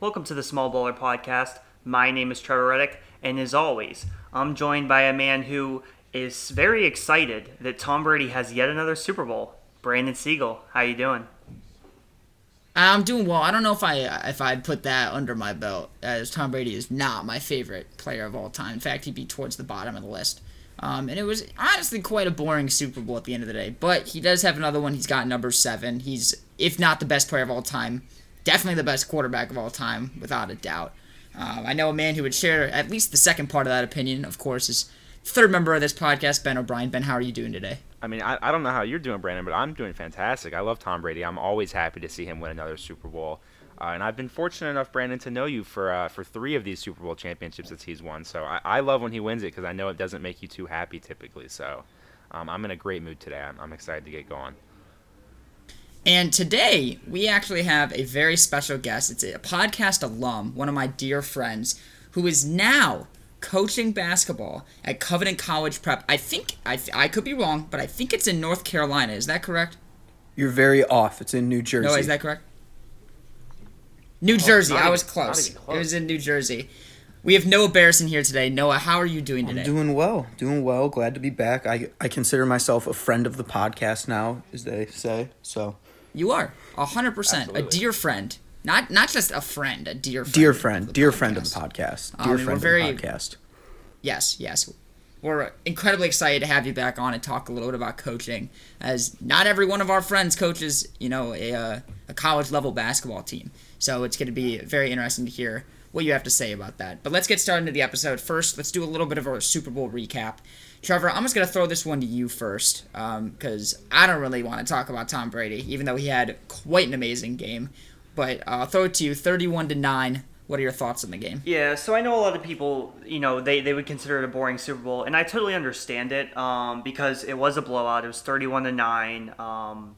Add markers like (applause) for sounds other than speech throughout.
Welcome to the Small Bowler Podcast. My name is Trevor Reddick, and as always, I'm joined by a man who is very excited that Tom Brady has yet another Super Bowl. Brandon Siegel, how you doing? I'm doing well. I don't know if I if I'd put that under my belt, as Tom Brady is not my favorite player of all time. In fact, he'd be towards the bottom of the list. Um, and it was honestly quite a boring Super Bowl at the end of the day. But he does have another one. He's got number seven. He's, if not the best player of all time, definitely the best quarterback of all time, without a doubt. Um, I know a man who would share at least the second part of that opinion, of course, is third member of this podcast, Ben O'Brien. Ben, how are you doing today? I mean, I, I don't know how you're doing, Brandon, but I'm doing fantastic. I love Tom Brady. I'm always happy to see him win another Super Bowl. Uh, and I've been fortunate enough, Brandon, to know you for uh, for three of these Super Bowl championships that he's won. So I, I love when he wins it because I know it doesn't make you too happy typically. So um, I'm in a great mood today. I'm, I'm excited to get going. And today we actually have a very special guest. It's a podcast alum, one of my dear friends, who is now coaching basketball at Covenant College Prep. I think I, I could be wrong, but I think it's in North Carolina. Is that correct? You're very off. It's in New Jersey. No, is that correct? New oh, Jersey. I was close. close. It was in New Jersey. We have Noah Barrison here today. Noah, how are you doing today? I'm doing well. Doing well. Glad to be back. I, I consider myself a friend of the podcast now, as they say. So you are hundred percent a dear friend. Not not just a friend, a dear friend. Dear friend, dear podcast. friend of the podcast. Dear um, friend very, of the podcast. Yes, yes. We're incredibly excited to have you back on and talk a little bit about coaching, as not every one of our friends coaches, you know, a, uh, a college level basketball team. So it's going to be very interesting to hear what you have to say about that. But let's get started into the episode. First, let's do a little bit of a Super Bowl recap. Trevor, I'm just going to throw this one to you first because um, I don't really want to talk about Tom Brady, even though he had quite an amazing game. But uh, I'll throw it to you 31 to 9. What are your thoughts on the game? Yeah, so I know a lot of people, you know, they, they would consider it a boring Super Bowl, and I totally understand it um, because it was a blowout. It was 31 to 9. Um,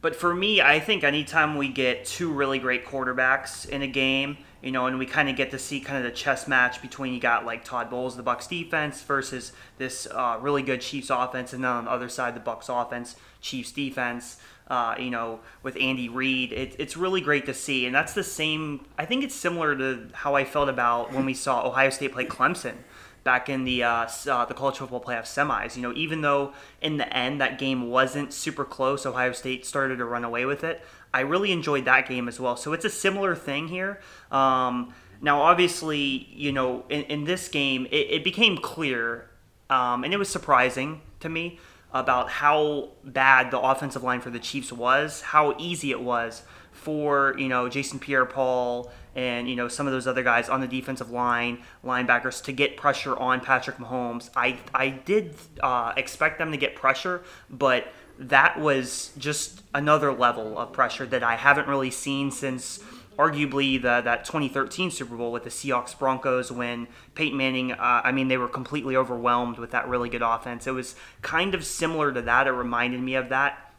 but for me, I think anytime we get two really great quarterbacks in a game, you know, and we kind of get to see kind of the chess match between you got like Todd Bowles, the Bucks defense, versus this uh, really good Chiefs offense, and then on the other side, the Bucks offense, Chiefs defense. Uh, you know, with Andy Reid, it, it's really great to see, and that's the same. I think it's similar to how I felt about when we saw Ohio State play Clemson back in the uh, uh, the college football playoff semis. You know, even though in the end that game wasn't super close, Ohio State started to run away with it. I really enjoyed that game as well. So it's a similar thing here. Um, now, obviously, you know, in, in this game, it, it became clear, um, and it was surprising to me about how bad the offensive line for the Chiefs was, how easy it was for you know Jason Pierre-Paul and you know some of those other guys on the defensive line, linebackers to get pressure on Patrick Mahomes. I I did uh, expect them to get pressure, but that was just another level of pressure that I haven't really seen since arguably the that 2013 Super Bowl with the Seahawks Broncos when Peyton Manning uh, I mean they were completely overwhelmed with that really good offense. It was kind of similar to that. It reminded me of that.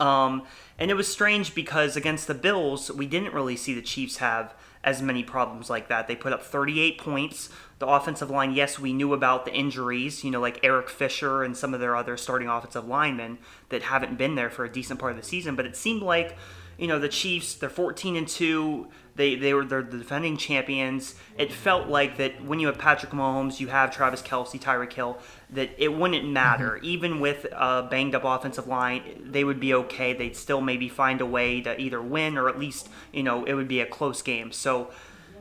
Um, and it was strange because against the Bills, we didn't really see the Chiefs have as many problems like that. They put up 38 points. The offensive line, yes, we knew about the injuries, you know, like Eric Fisher and some of their other starting offensive linemen that haven't been there for a decent part of the season, but it seemed like you know the Chiefs they're 14 and 2 they they were they're the defending champions it felt like that when you have Patrick Mahomes you have Travis Kelce, Tyreek Hill that it wouldn't matter mm-hmm. even with a banged up offensive line they would be okay they'd still maybe find a way to either win or at least you know it would be a close game so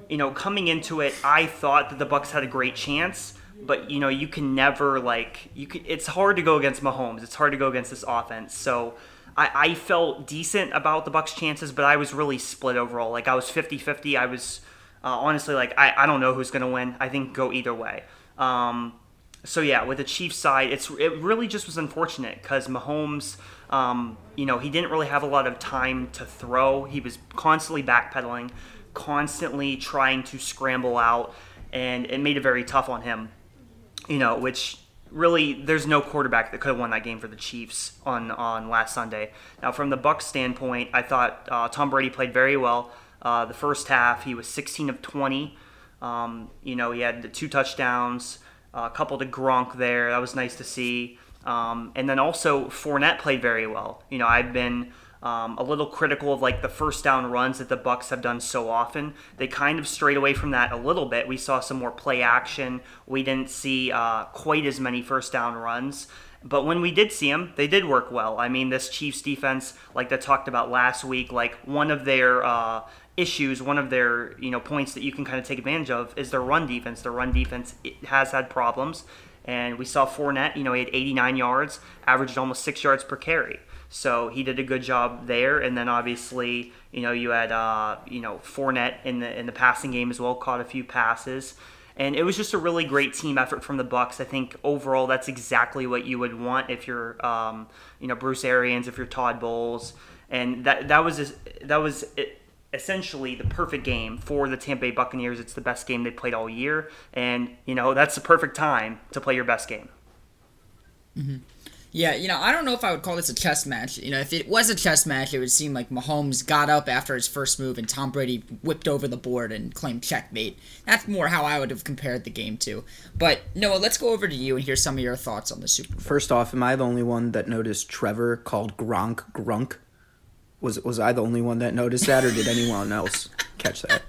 you know coming into it I thought that the Bucks had a great chance but you know you can never like you can it's hard to go against Mahomes it's hard to go against this offense so I, I felt decent about the Bucks' chances, but I was really split overall. Like I was 50-50. I was uh, honestly like I, I don't know who's gonna win. I think go either way. Um, so yeah, with the Chiefs side, it's it really just was unfortunate because Mahomes, um, you know, he didn't really have a lot of time to throw. He was constantly backpedaling, constantly trying to scramble out, and it made it very tough on him. You know, which really there's no quarterback that could have won that game for the Chiefs on on last Sunday. Now, from the Bucs standpoint, I thought uh, Tom Brady played very well. Uh, the first half, he was 16 of 20. Um, you know, he had the two touchdowns, a couple to Gronk there. That was nice to see. Um, and then also Fournette played very well. You know, I've been um, a little critical of like the first down runs that the Bucks have done so often. They kind of strayed away from that a little bit. We saw some more play action. We didn't see uh, quite as many first down runs. But when we did see them, they did work well. I mean, this Chiefs defense, like I talked about last week, like one of their uh, issues, one of their you know points that you can kind of take advantage of is their run defense. Their run defense has had problems, and we saw Fournette. You know, he had 89 yards, averaged almost six yards per carry. So he did a good job there, and then obviously, you know, you had uh, you know Fournette in the in the passing game as well, caught a few passes and it was just a really great team effort from the Bucks. I think overall that's exactly what you would want if you're, um, you know, Bruce Arians, if you're Todd Bowles, and that that was that was essentially the perfect game for the Tampa Bay Buccaneers. It's the best game they played all year, and you know that's the perfect time to play your best game. Mm-hmm. Yeah, you know, I don't know if I would call this a chess match. You know, if it was a chess match, it would seem like Mahomes got up after his first move and Tom Brady whipped over the board and claimed checkmate. That's more how I would have compared the game to. But Noah, let's go over to you and hear some of your thoughts on the Super Bowl. First off, am I the only one that noticed Trevor called Gronk Grunk? Was was I the only one that noticed that, or did anyone else catch that?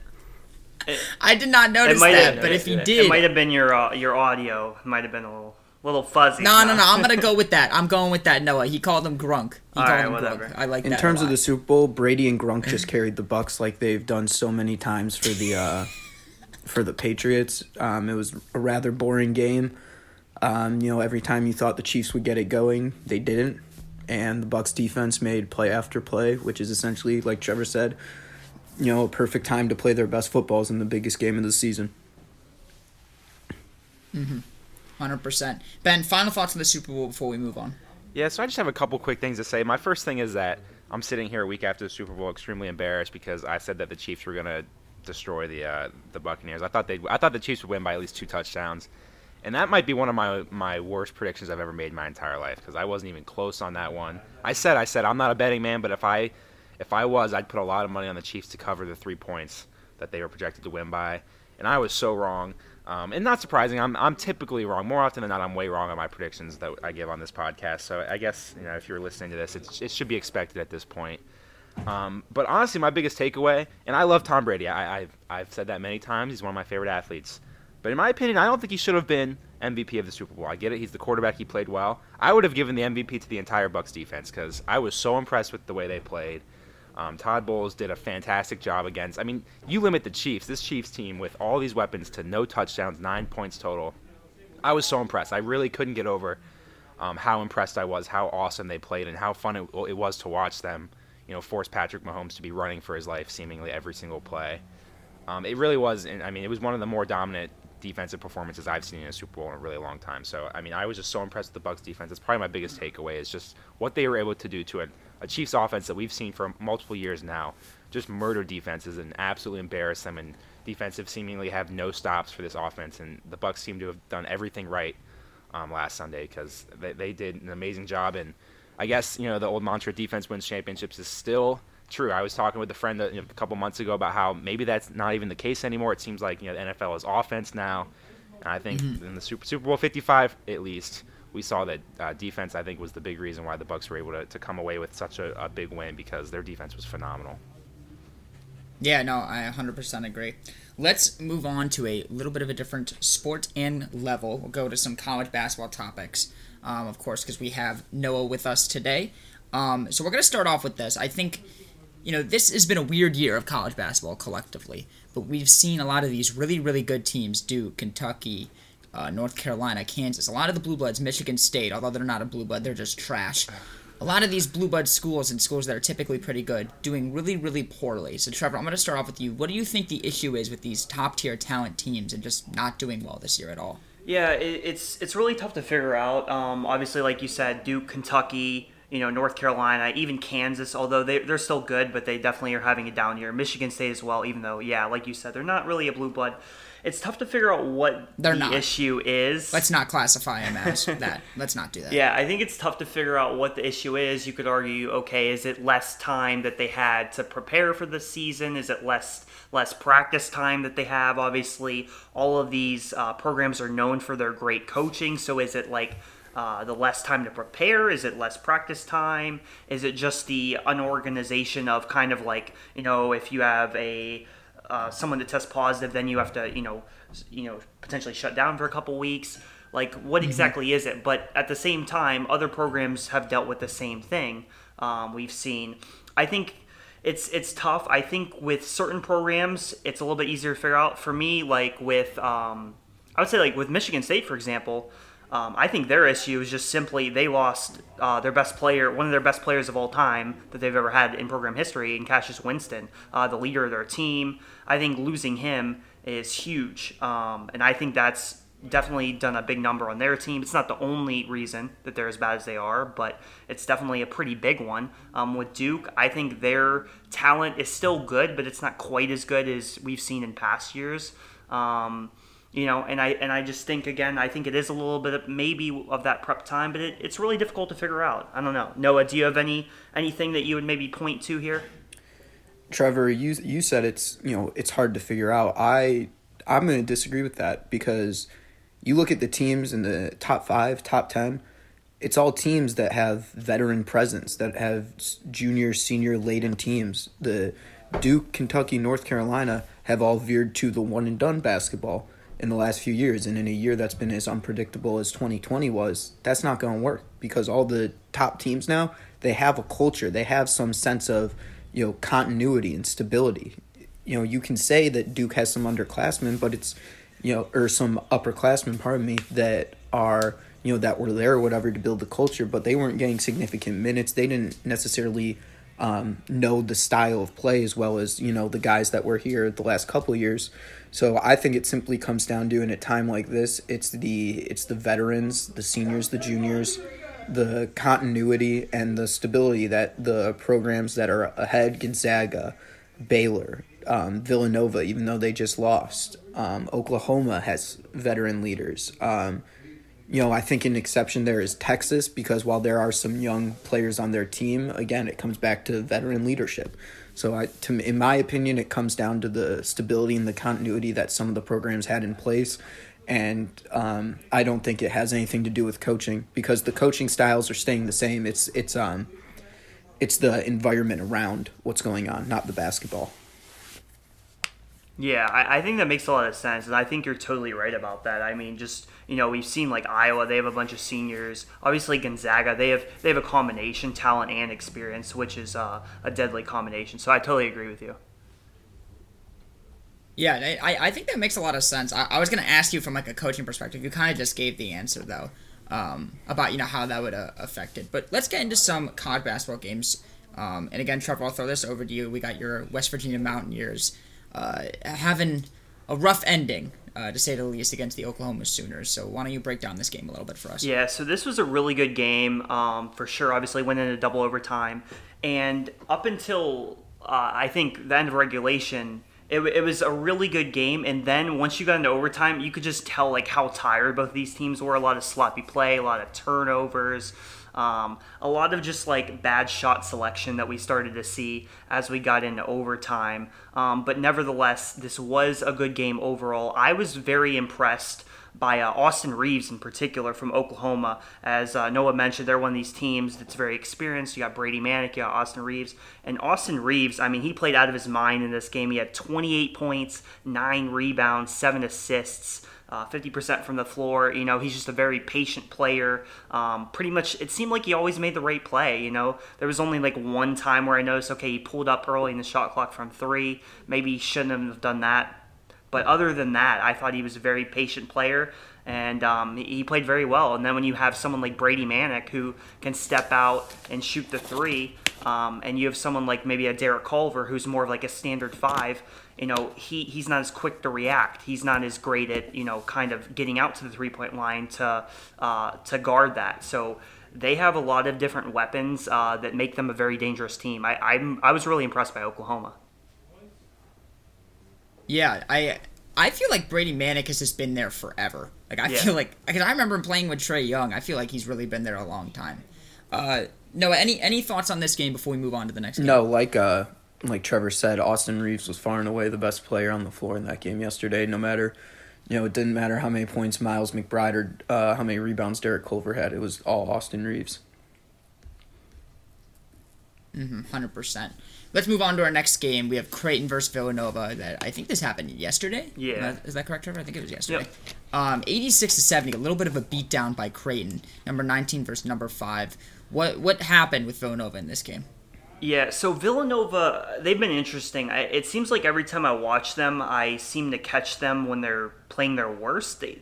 I did not notice that, have, but if you did, it might have been your uh, your audio. It might have been a little little fuzzy. No, no, no. (laughs) I'm gonna go with that. I'm going with that. Noah. He called him Grunk. He All called right, him whatever. Grunk. I like In terms of the Super Bowl, Brady and Grunk just (laughs) carried the Bucks like they've done so many times for the uh, for the Patriots. Um, it was a rather boring game. Um, you know, every time you thought the Chiefs would get it going, they didn't, and the Bucks defense made play after play, which is essentially, like Trevor said, you know, a perfect time to play their best footballs in the biggest game of the season. Mm-hmm. Hundred percent. Ben, final thoughts on the Super Bowl before we move on. Yeah, so I just have a couple quick things to say. My first thing is that I'm sitting here a week after the Super Bowl, extremely embarrassed because I said that the Chiefs were gonna destroy the uh, the Buccaneers. I thought they I thought the Chiefs would win by at least two touchdowns, and that might be one of my my worst predictions I've ever made in my entire life because I wasn't even close on that one. I said I said I'm not a betting man, but if I if I was, I'd put a lot of money on the Chiefs to cover the three points that they were projected to win by, and I was so wrong. Um, and not surprising, I'm, I'm typically wrong. More often than not, I'm way wrong on my predictions that I give on this podcast. So I guess you know if you're listening to this, it it should be expected at this point. Um, but honestly, my biggest takeaway, and I love Tom Brady. I, I've, I've said that many times. He's one of my favorite athletes. But in my opinion, I don't think he should have been MVP of the Super Bowl. I get it; he's the quarterback. He played well. I would have given the MVP to the entire Bucks defense because I was so impressed with the way they played. Um, Todd Bowles did a fantastic job against. I mean, you limit the Chiefs, this Chiefs team, with all these weapons to no touchdowns, nine points total. I was so impressed. I really couldn't get over um, how impressed I was, how awesome they played, and how fun it, it, was to watch them. You know, force Patrick Mahomes to be running for his life seemingly every single play. Um, it really was. I mean, it was one of the more dominant defensive performances I've seen in a Super Bowl in a really long time. So, I mean, I was just so impressed with the Bucks defense. It's probably my biggest takeaway is just what they were able to do to a a Chiefs offense that we've seen for multiple years now just murder defenses and absolutely embarrass them and defensive seemingly have no stops for this offense and the Bucks seem to have done everything right um, last Sunday because they, they did an amazing job and I guess you know the old mantra defense wins championships is still true. I was talking with a friend that, you know, a couple months ago about how maybe that's not even the case anymore. It seems like you know the NFL is offense now, and I think mm-hmm. in the Super Super Bowl 55 at least we saw that uh, defense, I think, was the big reason why the Bucks were able to, to come away with such a, a big win because their defense was phenomenal. Yeah, no, I 100% agree. Let's move on to a little bit of a different sport and level. We'll go to some college basketball topics, um, of course, because we have Noah with us today. Um, so we're going to start off with this. I think, you know, this has been a weird year of college basketball collectively, but we've seen a lot of these really, really good teams Duke, Kentucky, uh, North Carolina, Kansas. A lot of the blue bloods, Michigan State, although they're not a blue blood, they're just trash. A lot of these blue blood schools and schools that are typically pretty good doing really, really poorly. So, Trevor, I'm going to start off with you. What do you think the issue is with these top tier talent teams and just not doing well this year at all? Yeah, it's it's really tough to figure out. Um, obviously, like you said, Duke, Kentucky, you know, North Carolina, even Kansas, although they, they're still good, but they definitely are having a down year. Michigan State as well, even though, yeah, like you said, they're not really a blue blood it's tough to figure out what They're the not. issue is. Let's not classify them as (laughs) that. Let's not do that. Yeah, I think it's tough to figure out what the issue is. You could argue, okay, is it less time that they had to prepare for the season? Is it less less practice time that they have? Obviously, all of these uh, programs are known for their great coaching. So is it like uh, the less time to prepare? Is it less practice time? Is it just the unorganization of kind of like you know if you have a uh, someone that tests positive, then you have to you know you know potentially shut down for a couple weeks. Like what Mm-hmm. exactly is it? But at the same time, other programs have dealt with the same thing. Um, we've seen. I think it's it's tough. I think with certain programs, it's a little bit easier to figure out. For me, like with um, I would say like with Michigan State, for example, um, I think their issue is just simply they lost uh, their best player, one of their best players of all time that they've ever had in program history, in Cassius Winston, uh, the leader of their team. I think losing him is huge, um, and I think that's definitely done a big number on their team. It's not the only reason that they're as bad as they are, but it's definitely a pretty big one. Um, with Duke, I think their talent is still good, but it's not quite as good as we've seen in past years. Um, you know, and I and I just think again, I think it is a little bit of maybe of that prep time, but it, it's really difficult to figure out. I don't know. Noah, do you have any anything that you would maybe point to here? Trevor, you you said it's you know it's hard to figure out. I I'm going to disagree with that because you look at the teams in the top five, top ten. It's all teams that have veteran presence, that have junior, senior laden teams. The Duke, Kentucky, North Carolina have all veered to the one and done basketball in the last few years. And in a year that's been as unpredictable as 2020 was, that's not going to work because all the top teams now, they have a culture. They have some sense of, you know, continuity and stability. You know, you can say that Duke has some underclassmen, but it's, you know, or some upperclassmen, pardon me, that are, you know, that were there or whatever to build the culture, but they weren't getting significant minutes. They didn't necessarily um, know the style of play as well as you know the guys that were here the last couple years. So I think it simply comes down to in a time like this, it's the it's the veterans, the seniors, the juniors, the continuity and the stability that the programs that are ahead, Gonzaga, Baylor, um, Villanova, even though they just lost, um, Oklahoma has veteran leaders. Um, you know, I think an exception there is Texas because while there are some young players on their team, again, it comes back to veteran leadership. So, I, to, in my opinion, it comes down to the stability and the continuity that some of the programs had in place. And um, I don't think it has anything to do with coaching because the coaching styles are staying the same. It's it's um, it's the environment around what's going on, not the basketball. Yeah, I, I think that makes a lot of sense, and I think you're totally right about that. I mean, just you know, we've seen like Iowa; they have a bunch of seniors. Obviously, Gonzaga; they have they have a combination, talent and experience, which is uh, a deadly combination. So I totally agree with you. Yeah, I, I think that makes a lot of sense. I, I was going to ask you from like a coaching perspective. You kind of just gave the answer though um, about you know how that would uh, affect it. But let's get into some college basketball games. Um, and again, Trevor, I'll throw this over to you. We got your West Virginia Mountaineers uh, having a rough ending, uh, to say the least, against the Oklahoma Sooners. So why don't you break down this game a little bit for us? Yeah, so this was a really good game um, for sure. Obviously, went into double overtime, and up until uh, I think the end of regulation, it, it was a really good game. And then once you got into overtime, you could just tell like how tired both these teams were. A lot of sloppy play, a lot of turnovers. Um, a lot of just like bad shot selection that we started to see as we got into overtime. Um, but nevertheless, this was a good game overall. I was very impressed by uh, Austin Reaves in particular from Oklahoma. As uh, Noah mentioned, they're one of these teams that's very experienced. You got Brady Manek, you got Austin Reaves. And Austin Reaves, I mean, he played out of his mind in this game. He had 28 points, 9 rebounds, 7 assists. Uh, 50% from the floor. You know, he's just a very patient player. Um, pretty much, it seemed like he always made the right play. You know, there was only like one time where I noticed, okay, he pulled up early in the shot clock from three. Maybe he shouldn't have done that. But other than that, I thought he was a very patient player and um, he played very well. And then when you have someone like Brady Manek who can step out and shoot the three, um, and you have someone like maybe a Derek Culver who's more of like a standard five, you know, he, he's not as quick to react. He's not as great at, you know, kind of getting out to the three point line to, uh, to guard that. So they have a lot of different weapons uh, that make them a very dangerous team. I, I'm, I was really impressed by Oklahoma. Yeah, I I feel like Brady Manek has just been there forever. Like I Yeah. feel like because I remember him playing with Trae Young. I feel like he's really been there a long time. Uh, Noah, any any thoughts on this game before we move on to the next game? No, like uh, like Trevor said, Austin Reaves was far and away the best player on the floor in that game yesterday. No matter You know, it didn't matter how many points Miles McBride or uh, how many rebounds Derek Culver had. It was all Austin Reaves. Mm-hmm, 100%. Let's move on to our next game. We have Creighton versus Villanova. That I think this happened yesterday. Yeah. Is that correct, Trevor? I think it was yesterday. Yep. Um, 86 to 70. A little bit of a beatdown by Creighton. Number 19 versus number five. What what happened with Villanova in this game? Yeah, so Villanova, they've been interesting. I, it seems like every time I watch them, I seem to catch them when they're playing their worst. They,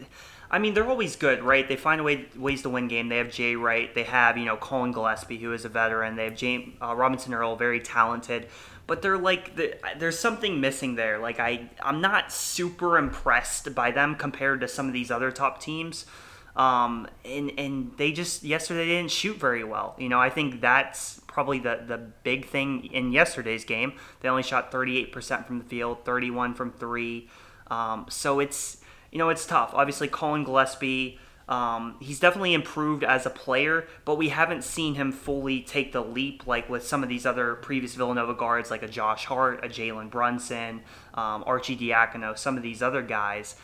I mean, they're always good, right? They find way, ways to win game. They have Jay Wright. They have, you know, Collin Gillespie, who is a veteran. They have James uh, Robinson Earl, very talented. But they're like, the, there's something missing there. Like, I, I'm not super impressed by them compared to some of these other top teams. Um, and and they just yesterday didn't shoot very well. You know, I think that's probably the the big thing in yesterday's game. They only shot 38% from the field, 31 from three. Um, so it's you know it's tough. Obviously, Collin Gillespie. Um, he's definitely improved as a player, but we haven't seen him fully take the leap like with some of these other previous Villanova guards, like a Josh Hart, a Jalen Brunson, um, Arcidiacono, some of these other guys.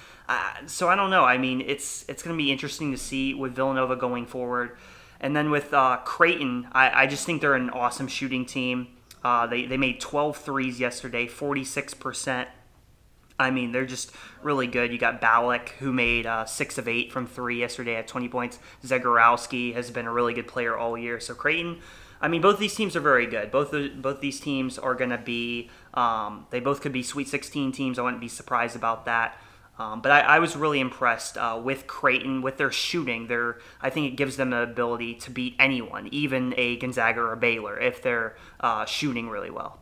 So I don't know. I mean, it's it's going to be interesting to see with Villanova going forward. And then with uh, Creighton, I, I, just think they're an awesome shooting team. Uh, they, they made 12 threes yesterday, 46%. I mean, they're just really good. You got Ballock, who made uh, 6 of 8 from 3 yesterday at 20 points. Zegarowski has been a really good player all year. So Creighton, I mean, both these teams are very good. Both both these teams are going to be, um, they both could be Sweet 16 teams. I wouldn't be surprised about that. Um, but I, I, was really impressed uh, with Creighton with their shooting. Their I think it gives them the ability to beat anyone, even a Gonzaga or a Baylor, if they're uh, shooting really well.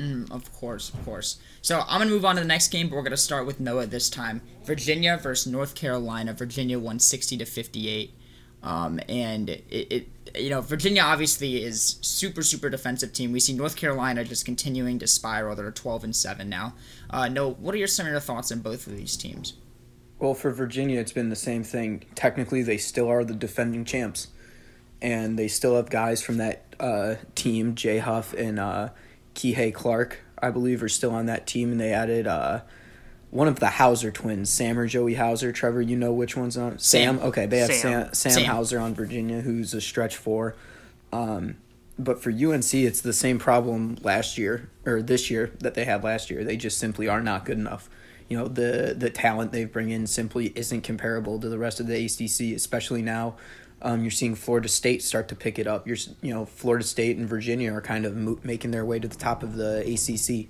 Mm, of course, of course. So I'm gonna move on to the next game, but we're gonna start with Noah this time. Virginia versus North Carolina. Virginia won 60 to 58, um, and it, it you know, Virginia obviously is super super defensive team. We see North Carolina just continuing to spiral. They're 12 and seven now. Uh, no, what are your some of your thoughts on both of these teams? Well, for Virginia, it's been the same thing. Technically, they still are the defending champs, and they still have guys from that uh, team. Jay Huff and uh, Kihei Clark, I believe, are still on that team, and they added. Uh, one of the Hauser twins, Sam or Joey Hauser. Trevor, you know which one's on? Sam. Sam. Okay, they have Sam. Sam, Sam, Sam. Hauser on Virginia, who's a stretch four. Um, but for UNC, it's the same problem last year or this year that they had last year. They just simply are not good enough. You know, the the talent they bring in simply isn't comparable to the rest of the ACC, especially now. Um, you're seeing Florida State start to pick it up. You're, you know, Florida State and Virginia are kind of mo- making their way to the top of the ACC.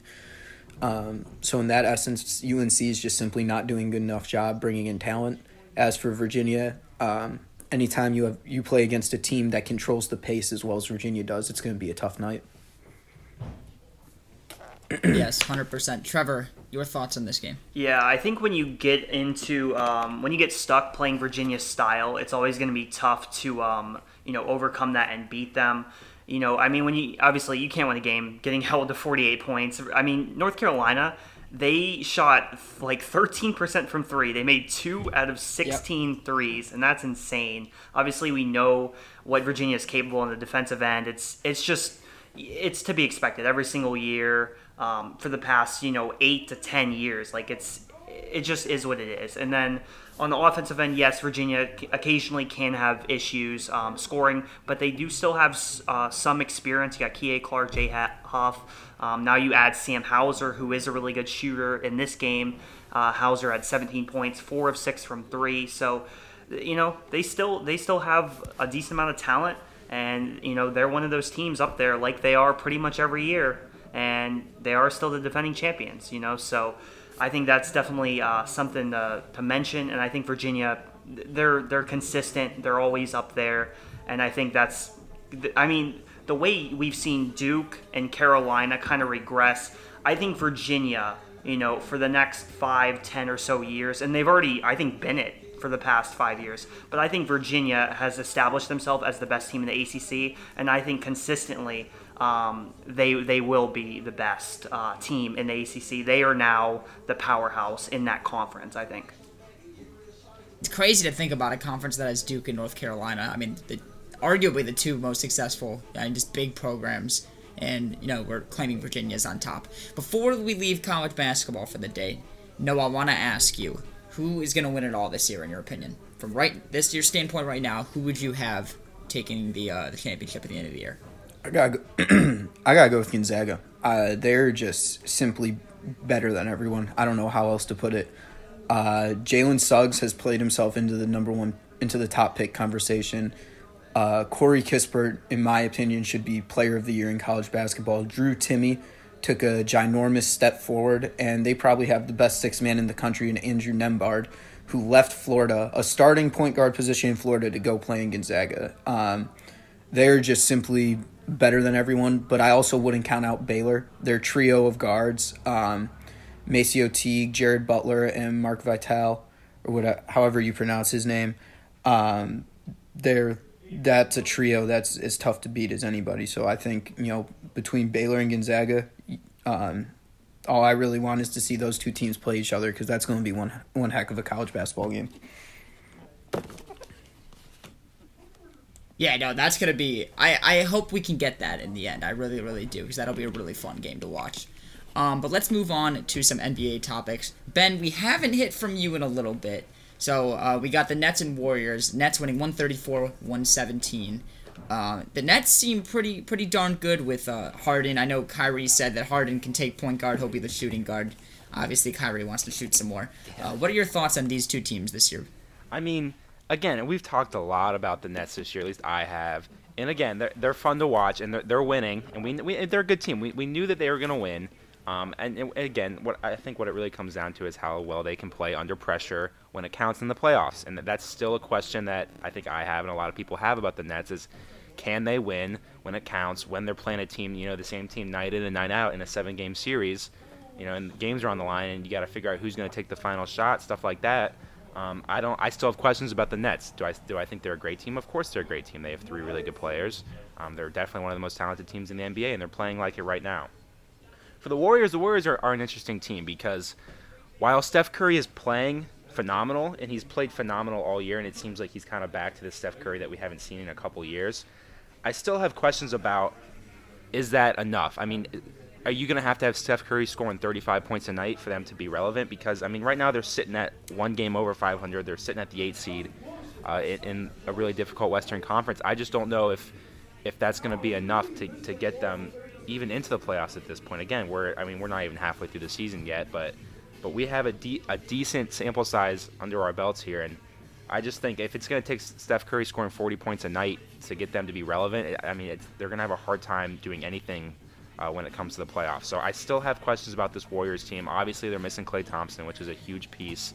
Um, so in that essence, UNC is just simply not doing a good enough job bringing in talent. As for Virginia, um, anytime you have you play against a team that controls the pace as well as Virginia does, it's going to be a tough night. (clears throat) yes, hundred percent. Trevor, your thoughts on this game? Yeah, I think when you get into um, when you get stuck playing Virginia style, it's always going to be tough to um, you know overcome that and beat them you know, I mean, when you obviously you can't win a game getting (laughs) held to 48 points. I mean, North Carolina, they shot like 13% from three. They made two out of 16 yep. threes, and that's insane. Obviously, we know what Virginia is capable on the defensive end. It's it's just it's to be expected every single year um, for the past you know eight to ten years. Like it's it just is what it is. And then on the offensive end, yes, Virginia occasionally can have issues um, scoring, but they do still have uh, some experience. You got Kihei Clark, Jay Huff. Um, now you add Sam Hauser, who is a really good shooter in this game. Uh, Hauser had 17 points, four of six from three. So, you know, they still they still have a decent amount of talent, and you know they're one of those teams up there like they are pretty much every year, and they are still the defending champions. You know, so. I think that's definitely uh, something to, to mention. And I think Virginia, they're they're consistent. They're always up there. And I think that's, I mean, the way we've seen Duke and Carolina kind of regress. I think Virginia, you know, for the next five, ten or so years, and they've already, I think, been it for the past five years. But I think Virginia has established themselves as the best team in the ACC, and I think consistently um, they they will be the best uh, team in the ACC. They are now the powerhouse in that conference. I think. It's crazy to think about a conference that has Duke and North Carolina. I mean, the, arguably the two most successful and just big programs. And you know we're claiming Virginia is on top. Before we leave college basketball for the day, Noah, I want to ask you, who is going to win it all this year, in your opinion? From right this your standpoint right now, who would you have taking the uh, the championship at the end of the year? I gotta go, (clears throat) I gotta go with Gonzaga. Uh, they're just simply better than everyone. I don't know how else to put it. Uh, Jalen Suggs has played himself into the number one into the top pick conversation. Uh, Corey Kispert, in my opinion, should be player of the year in college basketball. Drew Timme took a ginormous step forward, and they probably have the best six man in the country in Andrew Nembhard, who left Florida, a starting point guard position in Florida, to go play in Gonzaga. Um, they're just simply better than everyone, but I also wouldn't count out Baylor. Their trio of guards, um, MaCio Teague, Jared Butler, and Mark Vital, or whatever, however you pronounce his name. Um, they're that's a trio that's as tough to beat as anybody. So I think you know between Baylor and Gonzaga, um, all I really want is to see those two teams play each other because that's going to be one one heck of a college basketball game. Yeah, no, that's gonna be. I I hope we can get that in the end. I really really do because that'll be a really fun game to watch. Um, but let's move on to some NBA topics. Ben, we haven't hit from you in a little bit. So uh, we got the Nets and Warriors. Nets winning 134-117. Uh, the Nets seem pretty pretty darn good with uh, Harden. I know Kyrie said that Harden can take point guard. He'll be the shooting guard. Obviously, Kyrie wants to shoot some more. Uh, what are your thoughts on these two teams this year? I mean, again, we've talked a lot about the Nets this year. At least I have. And again, they're, they're fun to watch, and they're, they're winning. And we, we they're a good team. We, we knew that they were going to win. Um, and, and, again, what I think what it really comes down to is how well they can play under pressure when it counts in the playoffs. And that's still a question that I think I have and a lot of people have about the Nets is can they win when it counts when they're playing a team, you know, the same team night in and night out in a seven game series, you know, and games are on the line and you got to figure out who's going to take the final shot, stuff like that. Um, I don't. I still have questions about the Nets. Do I do I think they're a great team? Of course they're a great team. They have three really good players. Um, they're definitely one of the most talented teams in the NBA, and they're playing like it right now. For the Warriors, the Warriors are, are an interesting team because while Steph Curry is playing phenomenal, and he's played phenomenal all year, and it seems like he's kind of back to the Steph Curry that we haven't seen in a couple years. I still have questions about is that enough? I mean, are you going to have to have Steph Curry scoring 35 points a night for them to be relevant? Because I mean, right now they're sitting at one game over 500. They're sitting at the eight seed uh, in, in, a really difficult Western Conference. I just don't know if if that's going to be enough to, to get them even into the playoffs at this point. Again, we're I mean we're not even halfway through the season yet, but but we have a, de- a decent sample size under our belts here, and I just think if it's going to take Steph Curry scoring 40 points a night to get them to be relevant, I mean, they're going to have a hard time doing anything uh, when it comes to the playoffs. So I still have questions about this Warriors team. Obviously, they're missing Klay Thompson, which is a huge piece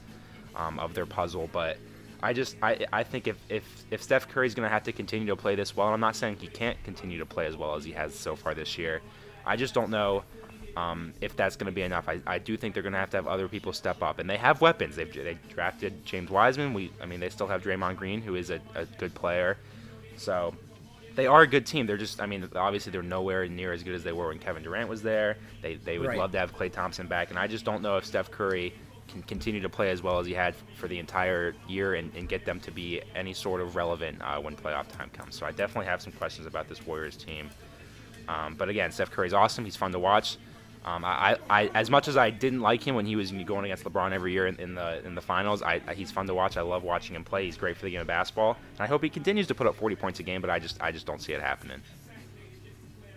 um, of their puzzle, but. I just I, I think if, if, if Steph Curry's to have to continue to play this well, I'm not saying he can't continue to play as well as he has so far this year. I just don't know um, if that's going to be enough. I, I do think they're going to have to have other people step up, and they have weapons. They've they drafted James Wiseman. We I mean they still have Draymond Green, who is a, a good player. So they are a good team. They're just I mean obviously they're nowhere near as good as they were when Kevin Durant was there. They they would right. love to have Klay Thompson back, and I just don't know if Steph Curry can continue to play as well as he had for the entire year and, and get them to be any sort of relevant uh, when playoff time comes. So I definitely have some questions about this Warriors team. Um, but again, Steph Curry's awesome. He's fun to watch. Um, I, I, as much as I didn't like him when he was going against LeBron every year in, in the in the finals, I, he's fun to watch. I love watching him play. He's great for the game of basketball, and I hope he continues to put up 40 points a game. But I just I just don't see it happening.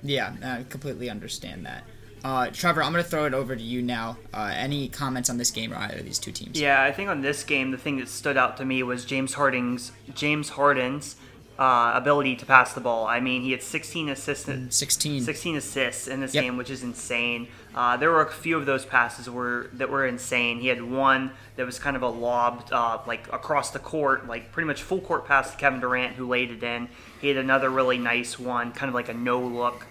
Yeah, I completely understand that. Uh, Trevor, I'm going to throw it over to you now. Uh, any comments on this game or either of these two teams? Yeah, I think on this game, the thing that stood out to me was James Harden's James Harden's uh, ability to pass the ball. I mean, he had 16 assists, mm, 16, 16 assists in this yep. game, which is insane. Uh, there were a few of those passes were that were insane. He had one that was kind of a lob, uh, like across the court, like pretty much full court pass to Kevin Durant, who laid it in. He had another really nice one, kind of like a no look.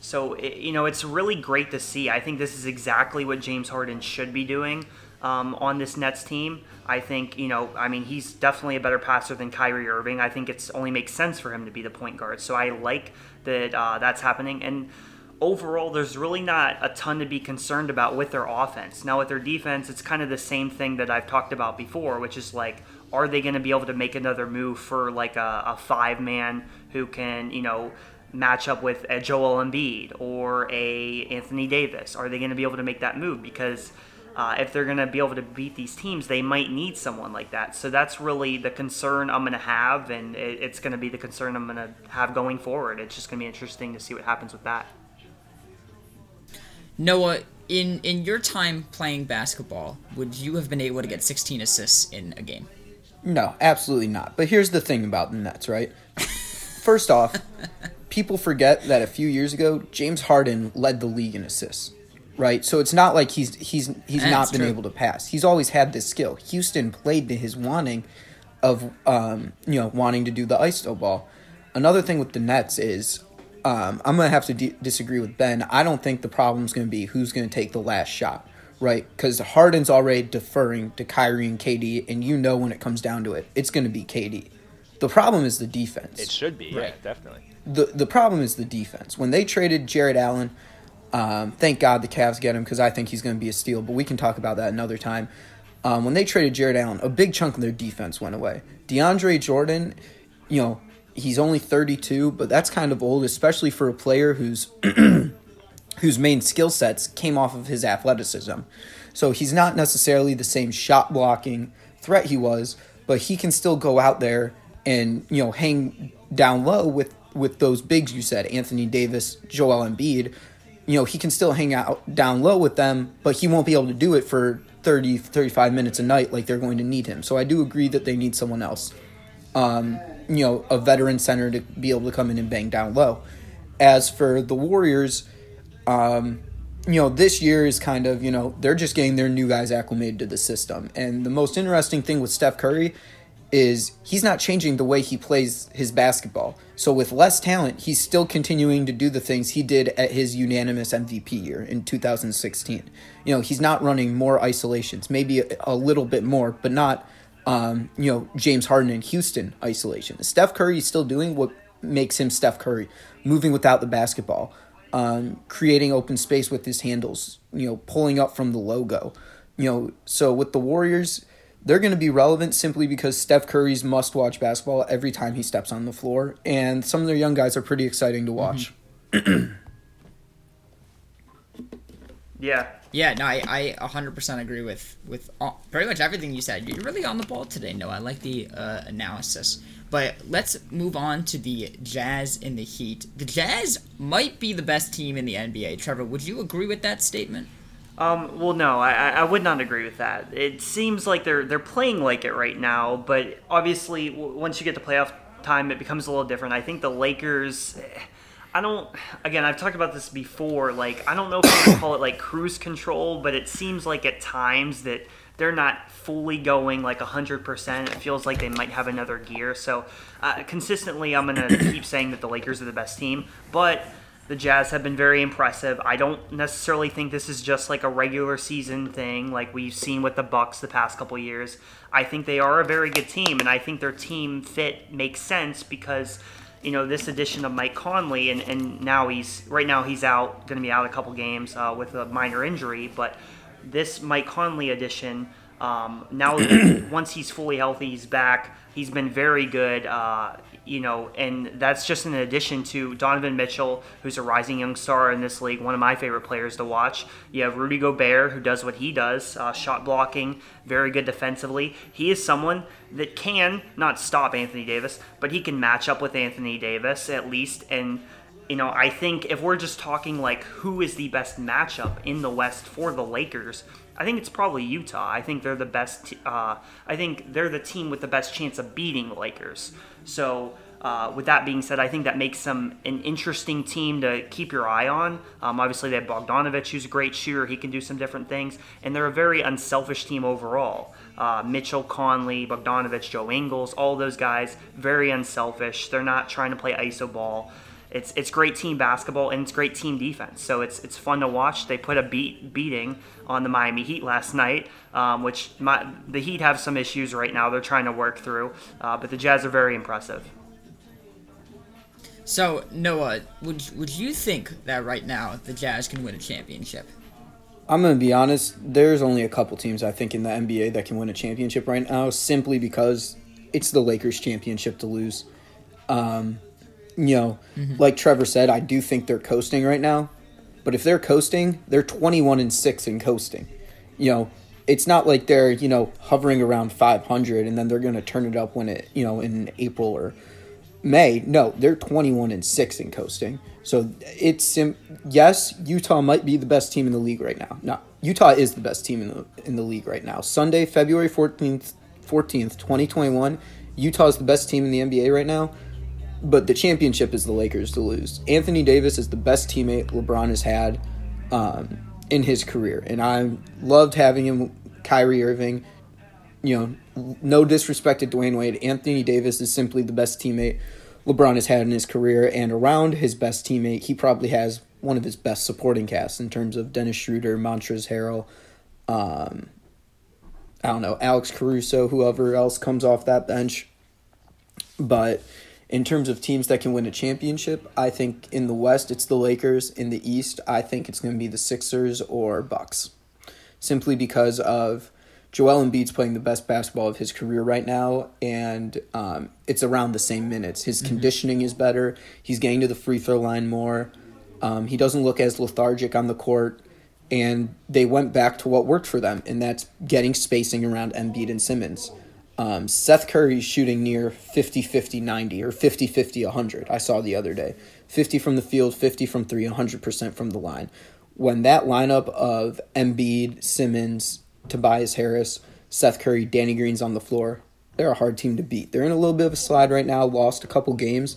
So it, you know, it's really great to see. I think this is exactly what James Harden should be doing um, on this Nets team. I think, you know, I mean, he's definitely a better passer than Kyrie Irving. I think it's only makes sense for him to be the point guard. So I like that uh, that's happening. And overall, there's really not a ton to be concerned about with their offense. Now, with their defense, it's kind of the same thing that I've talked about before, which is like, are they going to be able to make another move for like a, a five man who can, you know, match up with a Joel Embiid or a Anthony Davis? Are they going to be able to make that move? Because uh, if they're going to be able to beat these teams, they might need someone like that. So that's really the concern I'm going to have, and it, it's going to be the concern I'm going to have going forward. It's just going to be interesting to see what happens with that. Noah, in in your time playing basketball, would you have been able to get 16 assists in a game? No, absolutely not. But here's the thing about the Nets, right? First off, (laughs) people forget that a few years ago, James Harden led the league in assists. Right? So it's not like he's he's he's That's not been true. able to pass. He's always had this skill. Houston played to his wanting of um, you know, wanting to do the ISO ball. Another thing with the Nets is um, I'm gonna have to di disagree with Ben. I don't think the problem's gonna be who's gonna take the last shot, right? Because Harden's already deferring to Kyrie and KD, and you know when it comes down to it, it's gonna be KD. The problem is the defense. It should be, yeah, definitely. the the problem is the defense. When they traded Jarrett Allen, um, thank God the Cavs get him because I think he's going to be a steal. But we can talk about that another time. Um, when they traded Jarrett Allen, a big chunk of their defense went away. DeAndre Jordan, you know, he's only 32, but that's kind of old, especially for a player who's (clears throat) whose main skill sets came off of his athleticism. So he's not necessarily the same shot blocking threat he was, but he can still go out there and you know hang down low with with those bigs you said, Anthony Davis, Joel Embiid. You know, he can still hang out down low with them, but he won't be able to do it for 30 35 minutes a night like they're going to need him. So I do agree that they need someone else. Um, you know, a veteran center to be able to come in and bang down low. As for the Warriors, um, you know, this year is kind of, you know, they're just getting their new guys acclimated to the system. And the most interesting thing with Steph Curry is he's not changing the way he plays his basketball. So with less talent, he's still continuing to do the things he did at his unanimous MVP year in 2016. You know, he's not running more isolations, maybe a, a little bit more, but not um, you know, James Harden and Houston isolation. Steph Curry is still doing what makes him Steph Curry, moving without the basketball, um, creating open space with his handles, you know, pulling up from the logo. You know, so with the Warriors, they're going to be relevant simply because Steph Curry's must watch basketball every time he steps on the floor, and some of their young guys are pretty exciting to watch. (clears throat) Yeah. Yeah, no, I, I 100% agree with with all, pretty much everything you said. You're really on the ball today, Noah. I like the uh, analysis. But let's move on to the Jazz and the Heat. The Jazz might be the best team in the NBA. Trevor, would you agree with that statement? Um, well, no, I, I would not agree with that. It seems like they're they're playing like it right now, but obviously, w- once you get to playoff time, it becomes a little different. I think the Lakers. I don't. Again, I've talked about this before. Like, I don't know if I would call it like cruise control, but it seems like at times that they're not fully going like 100%. It feels like they might have another gear. So, uh, consistently, I'm going to keep saying that the Lakers are the best team. But the Jazz have been very impressive. I don't necessarily think this is just like a regular season thing like we've seen with the Bucks the past couple years. I think they are a very good team and I think their team fit makes sense because you know this addition of Mike Conley and, and now he's right now he's out going to be out a couple games uh, with a minor injury but this Mike Conley addition um, now (coughs) once he's fully healthy he's back he's been very good uh, you know, and that's just in addition to Donovan Mitchell, who's a rising young star in this league, one of my favorite players to watch. You have Rudy Gobert, who does what he does, uh, shot blocking, very good defensively. He is someone that can not stop Anthony Davis, but he can match up with Anthony Davis at least. And you know, I think if we're just talking like who is the best matchup in the West for the Lakers, I think it's probably Utah. I think they're the best. Uh, I think they're the team with the best chance of beating the Lakers. So, uh, with that being said, I think that makes them an interesting team to keep your eye on. Um, obviously, they have Bogdanovic, who's a great shooter. He can do some different things, and they're a very unselfish team overall. Uh, Mitchell, Conley, Bogdanovic, Joe Ingles, all those guys, very unselfish. They're not trying to play iso ball it's it's great team basketball and it's great team defense. So it's it's fun to watch. They put a beat beating on the Miami Heat last night, um, which my, the Heat have some issues right now. They're trying to work through, uh, but the Jazz are very impressive. So, Noah, would would you think that right now the Jazz can win a championship? I'm gonna be honest. There's only a couple teams I think in the NBA that can win a championship right now, simply because it's the Lakers' championship to lose. Um, you know, like Trevor said, I do think they're coasting right now. But if they're coasting, they're 21 and six in coasting. you know, it's not like they're you know hovering around 500 and then they're going to turn it up when it you know in April or May. No, they're 21 and six in coasting. So it's sim- yes, Utah might be the best team in the league right now. No, Utah is the best team in the in the league right now. Sunday, February 14th, 14th, 2021, Utah is the best team in the NBA right now. But the championship is the Lakers to lose. Anthony Davis is the best teammate LeBron has had um, in his career, and I loved having him. Kyrie Irving, you know, no disrespect to Dwyane Wade. Anthony Davis is simply the best teammate LeBron has had in his career, and around his best teammate, he probably has one of his best supporting casts in terms of Dennis Schroeder, Montrezl Harrell, um, I don't know, Alex Caruso, whoever else comes off that bench. But in terms of teams that can win a championship, I think in the West it's the Lakers. In the East, I think it's going to be the Sixers or Bucks. Simply because of Joel Embiid's playing the best basketball of his career right now, and um, it's around the same minutes. His mm-hmm. conditioning is better. He's getting to the free throw line more. Um, he doesn't look as lethargic on the court, and they went back to what worked for them, and that's getting spacing around Embiid and Simmons. Um, Seth Curry's shooting near 50 50 90 or 50 50 100. I saw the other day. 50 from the field, 50 from three, 100% from the line. When that lineup of Embiid, Simmons, Tobias Harris, Seth Curry, Danny Green's on the floor, they're a hard team to beat. They're in a little bit of a slide right now, lost a couple games,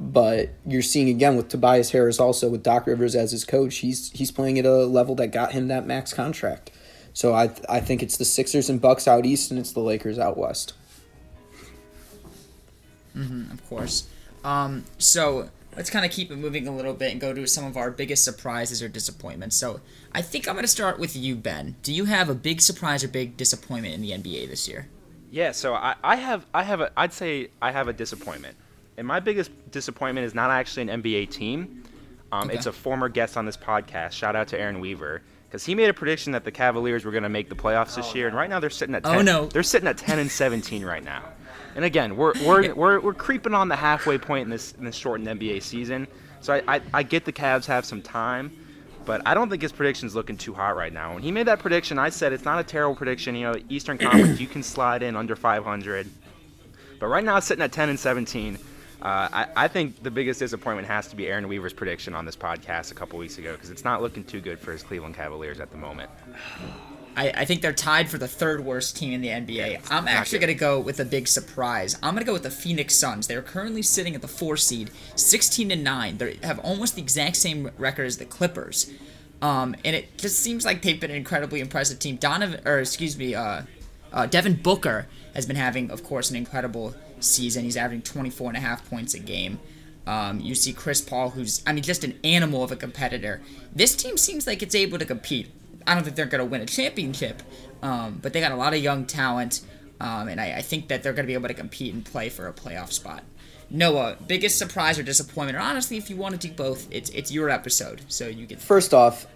but you're seeing again with Tobias Harris also with Doc Rivers as his coach, he's he's playing at a level that got him that max contract. So I I think it's the Sixers and Bucks out east, and it's the Lakers out west. Mm-hmm, of course. Um, so let's kind of keep it moving a little bit and go to some of our biggest surprises or disappointments. So I think I'm going to start with you, Ben. Do you have a big surprise or big disappointment in the NBA this year? Yeah, so I, I have I have a I'd say I have a disappointment, and my biggest disappointment is not actually an NBA team. Um, okay. It's a former guest on this podcast. Shout out to Aaron Weaver because he made a prediction that the Cavaliers were going to make the playoffs this oh, year, and right now they're sitting at 10. Oh no, they're sitting at 10 and (laughs) 17 right now. And again, we're we're, we're, we're creeping on the halfway point in this in this shortened NBA season. So I, I, I get the Cavs have some time, but I don't think his prediction's looking too hot right now. When he made that prediction, I said it's not a terrible prediction. You know, Eastern Conference, (clears throat) you can slide in under 500. But right now, it's sitting at 10 and 17. Uh, I, I, think the biggest disappointment has to be Aaron Weaver's prediction on this podcast a couple weeks ago because it's not looking too good for his Cleveland Cavaliers at the moment. I, I think they're tied for the third worst team in the NBA. I'm actually going to go with a big surprise. I'm going to go with the Phoenix Suns. They're currently sitting at the four seed, 16 to 9. They have almost the exact same record as the Clippers. Um, and it just seems like they've been an incredibly impressive team. Donovan, or excuse me, uh, uh, Devin Booker has been having, of course, an incredible season. He's averaging 24 and a half points a game. Um, you see Chris Paul, who's, I mean, just an animal of a competitor. This team seems like it's able to compete. I don't think they're going to win a championship, um, but they got a lot of young talent, um, and I, I, think that they're going to be able to compete and play for a playoff spot. Noah, biggest surprise or disappointment, or honestly, if you want to do both, it's it's your episode, so you get. First off,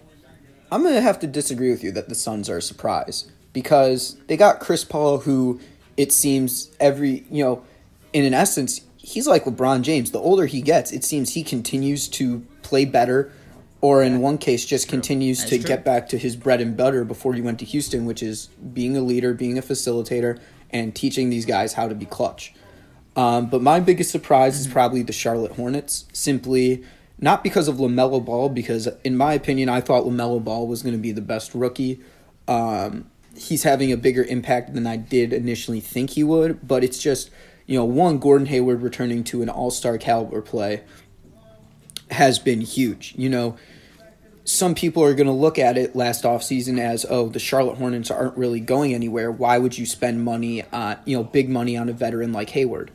I'm going to have to disagree with you that the Suns are a surprise because they got Chris Paul, who it seems every you know, in an essence, he's like LeBron James. The older he gets, it seems he continues to play better or in one case just true. continues That's to true. get back to his bread and butter before he went to Houston, which is being a leader, being a facilitator, and teaching these guys how to be clutch. Um, but my biggest surprise mm-hmm. is probably the Charlotte Hornets, simply not because of LaMelo Ball, because in my opinion, I thought LaMelo Ball was going to be the best rookie. Um, he's having a bigger impact than I did initially think he would, but it's just, you know, one, Gordon Hayward returning to an all star caliber play has been huge. You know, some people are going to look at it last offseason as, oh, the Charlotte Hornets aren't really going anywhere. Why would you spend money on, you know, big money on a veteran like Hayward?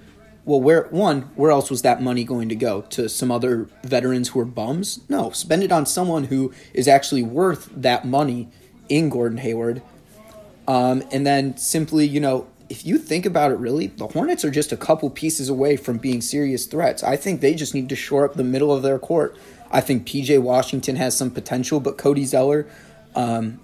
Well, where one, where else was that money going to go? To some other veterans who are bums? No, spend it on someone who is actually worth that money in Gordon Hayward. Um, and then simply, you know, if you think about it really, the Hornets are just a couple pieces away from being serious threats. I think they just need to shore up the middle of their court. I think PJ Washington has some potential, but Cody Zeller, um,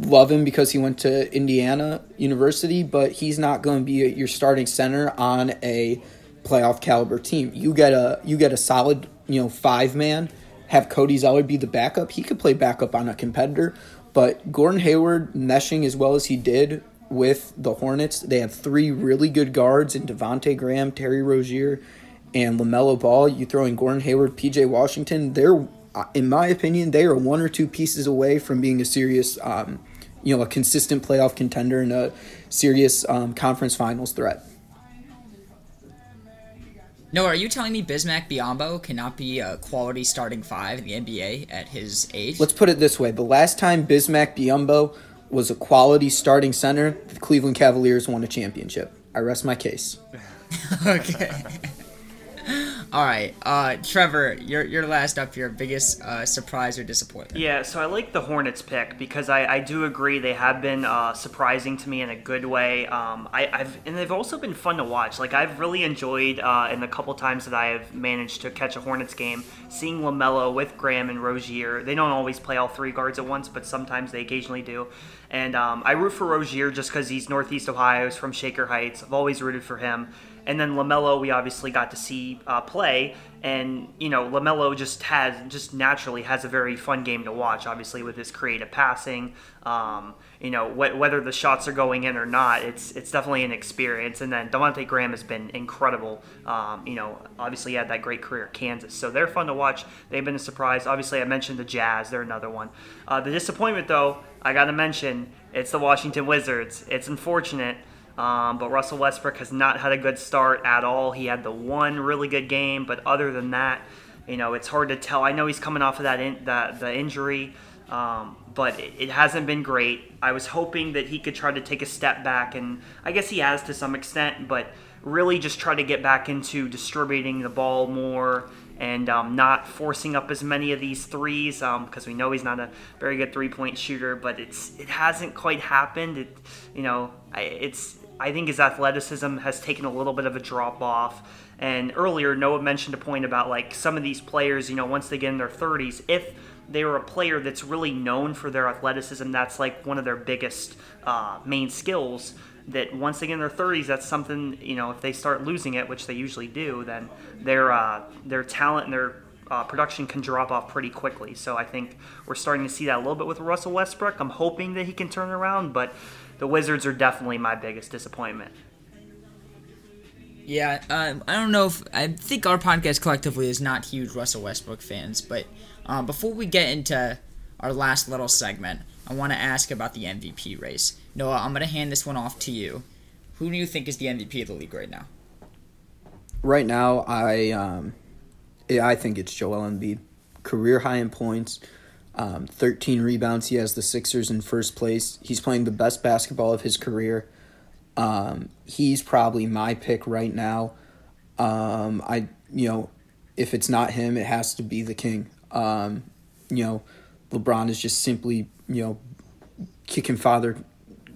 love him because he went to Indiana University, but he's not going to be your starting center on a playoff caliber team. You get a you get a solid you know five man. Have Cody Zeller be the backup. He could play backup on a competitor, But Gordon Hayward meshing as well as he did with the Hornets, they have three really good guards in Devonte Graham, Terry Rozier, and LaMelo Ball. You throw in Gordon Hayward, PJ Washington, they're, in my opinion, they are one or two pieces away from being a serious, um, you know, a consistent playoff contender and a serious um, conference finals threat. No, are you telling me Bismack Biyombo cannot be a quality starting five in the NBA at his age? Let's put it this way: the last time Bismack Biyombo was a quality starting center, the Cleveland Cavaliers won a championship. I rest my case. (laughs) okay. All right, uh, Trevor, you're, last up here. Biggest uh, surprise or disappointment? Yeah, so I like the Hornets pick because I, I do agree they have been uh, surprising to me in a good way. Um, I, have and they've also been fun to watch. Like I've really enjoyed uh, in the couple times that I have managed to catch a Hornets game, seeing LaMelo with Graham and Rozier. They don't always play all three guards at once, but sometimes they occasionally do. And um, I root for Rozier just because he's Northeast Ohio, he's from Shaker Heights. I've always rooted for him. And then LaMelo, we obviously got to see uh, play, and you know LaMelo just has just naturally has a very fun game to watch. Obviously, with his creative passing, um, you know wh- whether the shots are going in or not, it's it's definitely an experience. And then Devonte Graham has been incredible. Um, you know, obviously he had that great career at Kansas, so they're fun to watch. They've been a surprise. Obviously, I mentioned the Jazz; they're another one. Uh, the disappointment, though, I got to mention, it's the Washington Wizards. It's unfortunate. Um, but Russell Westbrook has not had a good start at all. He had the one really good game, but other than that, you know, it's hard to tell. I know he's coming off of that in, that the injury, um, but it, it, hasn't been great. I was hoping that he could try to take a step back, and I guess he has to some extent, but really just try to get back into distributing the ball more and um, not forcing up as many of these threes because um, we know he's not a very good three point shooter. But it's it hasn't quite happened. It you know it's I think his athleticism has taken a little bit of a drop off. And earlier, Noah mentioned a point about like some of these players, you know, once they get in their 30s, if they are a player that's really known for their athleticism, that's like one of their biggest uh, main skills. That once they get in their 30s, that's something you know. If they start losing it, which they usually do, then their uh, their talent and their uh, production can drop off pretty quickly. So I think we're starting to see that a little bit with Russell Westbrook. I'm hoping that he can turn around, but the Wizards are definitely my biggest disappointment. Yeah, um, I don't know if I think our podcast collectively is not huge Russell Westbrook fans, but um, before we get into our last little segment, I want to ask about the MVP race. Noah, I'm going to hand this one off to you. Who do you think is the MVP of the league right now? Right now, I um, I think it's Joel Embiid, career high in points, um, 13 rebounds. He has the Sixers in first place. He's playing the best basketball of his career. Um, he's probably my pick right now. Um, I you know, if it's not him, it has to be the King. Um, you know, LeBron is just simply you know kicking father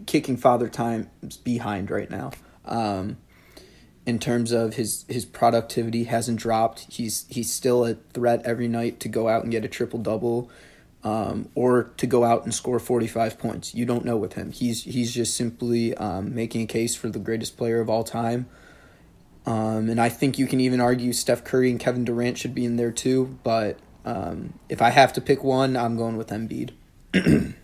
kicking father times behind right now. Um, in terms of his his productivity hasn't dropped. He's he's still a threat every night to go out and get a triple double um, or to go out and score 45 points. You don't know with him. He's he's just simply um, making a case for the greatest player of all time. Um, and I think you can even argue Steph Curry and Kevin Durant should be in there too. But um, if I have to pick one, I'm going with Embiid. (clears throat)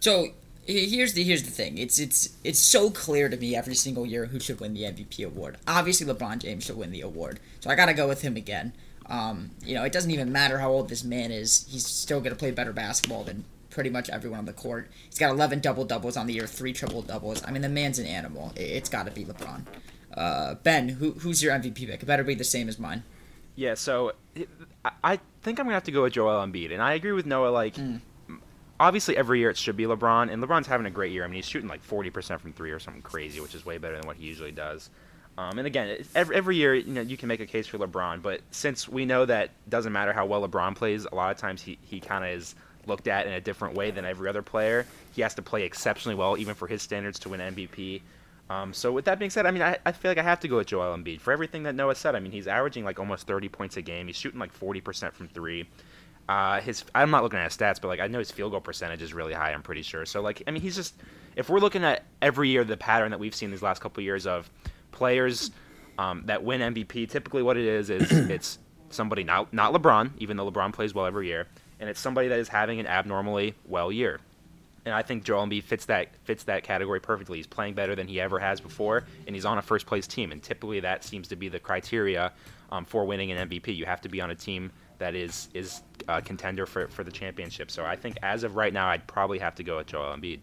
so here's the here's the thing. It's it's it's so clear to me every single year who should win the MVP award. Obviously, LeBron James should win the award. So I got to go with him again. Um, you know, it doesn't even matter how old this man is. He's still to play better basketball than pretty much everyone on the court. He's got 11 double doubles on the year, three triple doubles. I mean, the man's an animal. It's got to be LeBron. Uh, ben, who, who's your MVP pick? It better be the same as mine. Yeah, so I think I'm gonna have to go with Joel Embiid, and I agree with Noah. Like, mm. Obviously every year it should be LeBron, and LeBron's having a great year. I mean, he's shooting like 40% from three or something crazy, which is way better than what he usually does. Um, and again, every, every year, you know, you can make a case for LeBron, but since we know that doesn't matter how well LeBron plays, a lot of times he, he kind of is looked at in a different way than every other player. He has to play exceptionally well, even for his standards, to win MVP. Um, so with that being said, I mean, I, I feel like I have to go with Joel Embiid for everything that Noah said. I mean, he's averaging like almost 30 points a game. He's shooting like 40% from three. Uh, his I'm not looking at his stats, but like I know his field goal percentage is really high. I'm pretty sure. So like, I mean, he's just if we're looking at every year the pattern that we've seen these last couple of years of players um, that win MVP. Typically, what it is is (clears throat) it's somebody not not LeBron, even though LeBron plays well every year. and it's somebody that is having an abnormally well year. And I think Joel Embiid fits that fits that category perfectly. He's playing better than he ever has before, and he's on a first place team. And typically, that seems to be the criteria um, for winning an MVP. You have to be on a team that is is a contender for, for the championship. So I think as of right now, I'd probably have to go with Joel Embiid.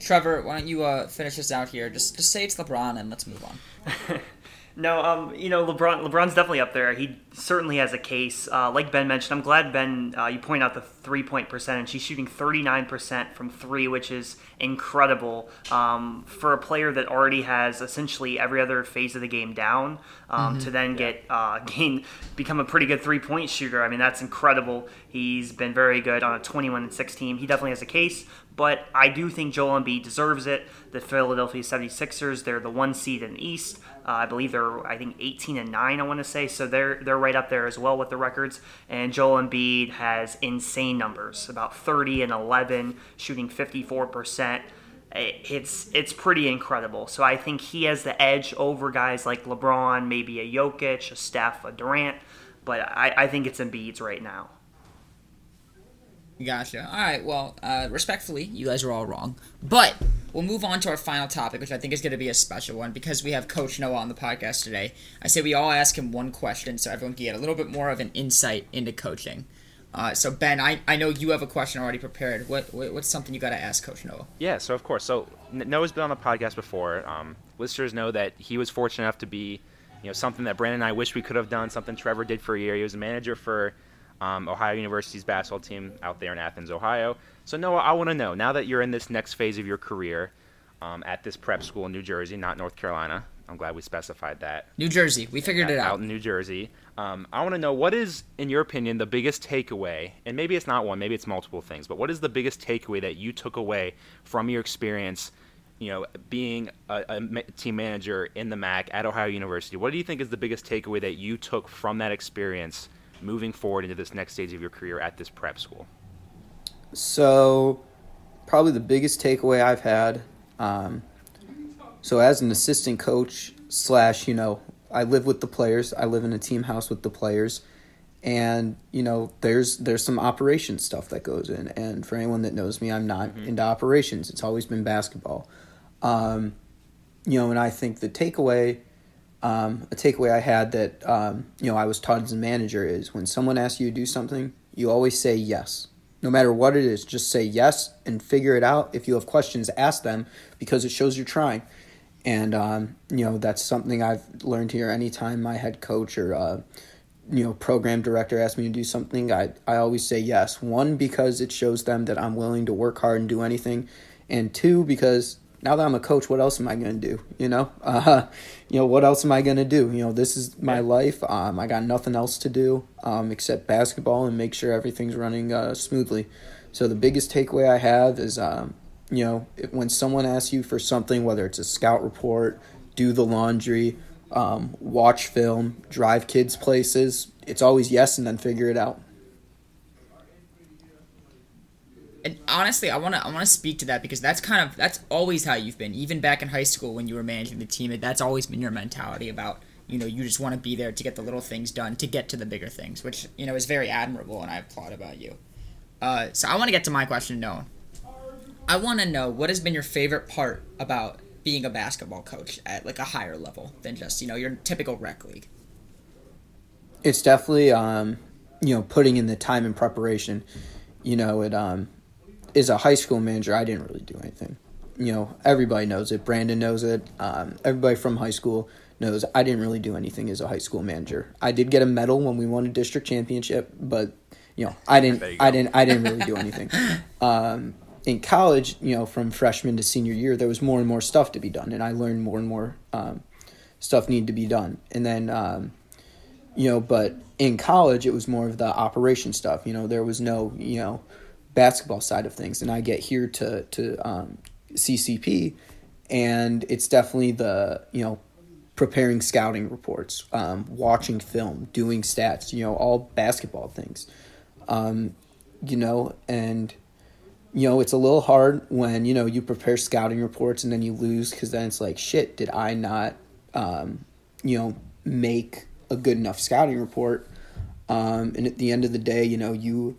Trevor, why don't you uh, finish this out here? Just just say it's LeBron and let's move on. (laughs) No, um, you know LeBron. LeBron's definitely up there. He certainly has a case. Uh, like Ben mentioned, I'm glad Ben. Uh, you point out the three point percentage. He's shooting 39 percent from three, which is incredible um, for a player that already has essentially every other phase of the game down. Um, mm-hmm. To then get uh, gain become a pretty good three point shooter. I mean, that's incredible. He's been very good on a 21 and 6 team. He definitely has a case. But I do think Joel Embiid deserves it. The Philadelphia 76ers, they're the one seed in the East. Uh, I believe they're I think 18 and 9 I want to say. So they're they're right up there as well with the records. And Joel Embiid has insane numbers about 30 and 11 shooting 54% it's it's pretty incredible. So I think he has the edge over guys like LeBron maybe a Jokic a Steph a Durant. But I, I think it's Embiid's right now Gotcha. All right. Well, uh, respectfully, you guys are all wrong. But we'll move on to our final topic, which I think is going to be a special one because we have Coach Noah on the podcast today. I say we all ask him one question so everyone can get a little bit more of an insight into coaching. Uh, so Ben, I, I know you have a question already prepared. What, what what's something you got to ask Coach Noah? Yeah. So of course, so Noah's been on the podcast before. Um, listeners know that he was fortunate enough to be, you know, something that Brandon and I wish we could have done. Something Trevor did for a year. He was a manager for um, Ohio University's basketball team out there in Athens, Ohio. So, Noah, I want to know now that you're in this next phase of your career um, at this prep school in New Jersey, not North Carolina. I'm glad we specified that. New Jersey, we figured it out. Out in New Jersey. Um, I want to know what is, in your opinion, the biggest takeaway, and maybe it's not one, maybe it's multiple things, but what is the biggest takeaway that you took away from your experience, you know, being a, a team manager in the MAC at Ohio University? What do you think is the biggest takeaway that you took from that experience moving forward into this next stage of your career at this prep school? So, probably the biggest takeaway I've had. Um, so, as an assistant coach slash, you know, I live with the players. I live in a team house with the players, and you know, there's there's some operation stuff that goes in. And for anyone that knows me, I'm not mm-hmm. into operations. It's always been basketball. Um, you know, and I think the takeaway um, a takeaway I had that um, you know I was taught as a manager is when someone asks you to do something, you always say yes. No matter what it is, just say yes and figure it out. If you have questions, ask them because it shows you're trying. And um, you know that's something I've learned here. Anytime my head coach or uh, you know program director asks me to do something, I I always say yes. One because it shows them that I'm willing to work hard and do anything, and two because now that I'm a coach, what else am I going to do? You know, (laughs) uh, you know, what else am I going to do? You know, this is my life. Um, I got nothing else to do um, except basketball and make sure everything's running uh, smoothly. So the biggest takeaway I have is, um, you know, when someone asks you for something, whether it's a scout report, do the laundry, um, watch film, drive kids places, it's always yes and then figure it out. And honestly, I wanna I wanna speak to that because that's kind of that's always how you've been. Even back in high school when you were managing the team, that's always been your mentality about you know you just want to be there to get the little things done to get to the bigger things, which you know is very admirable, and I applaud about you. Uh, so I want to get to my question, Noah. I want to know what has been your favorite part about being a basketball coach at like a higher level than just you know your typical rec league. It's definitely um, you know putting in the time and preparation. You know it um, as a high school manager, I didn't really do anything. You know, everybody knows it. Brandon knows it. Um, everybody from high school knows I didn't really do anything as a high school manager. I did get a medal when we won a district championship, but you know, I didn't, I didn't, I didn't really do anything. (laughs) Um, in college, you know, from freshman to senior year, there was more and more stuff to be done, and I learned more and more um, stuff needed to be done. And then, um, you know, but in college, it was more of the operation stuff. You know, there was no, you know basketball side of things, and I get here to to um, CCP, and it's definitely the you know preparing scouting reports, um, watching film, doing stats, you know, all basketball things, um, you know, and you know it's a little hard when you know you prepare scouting reports and then you lose because then it's like shit, did I not, um, you know, make a good enough scouting report? Um, and at the end of the day, you know, you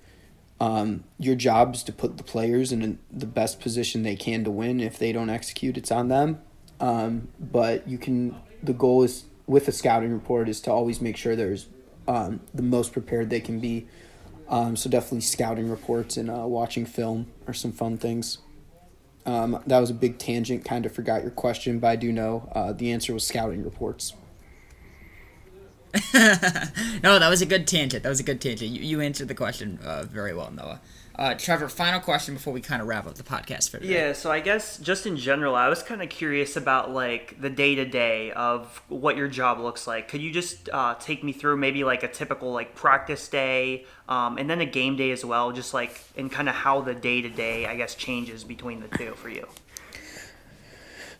um, your job is to put the players in the best position they can to win. If they don't execute, it's on them. Um, but you can. The goal is with a scouting report is to always make sure there's um, the most prepared they can be. Um, so definitely scouting reports and uh, watching film are some fun things. Um, that was a big tangent. Kind of forgot your question, but I do know uh, the answer was scouting reports. (laughs) no, that was a good tangent. That was a good tangent. You, you answered the question uh, very well, Noah. Uh, Trevor, final question before we kind of wrap up the podcast for today. Yeah, so I guess just in general, I was kind of curious about like the day to day of what your job looks like. Could you just uh, take me through maybe like a typical like practice day, um, and then a game day as well, just like and kind of how the day to day, I guess, changes between the two for you.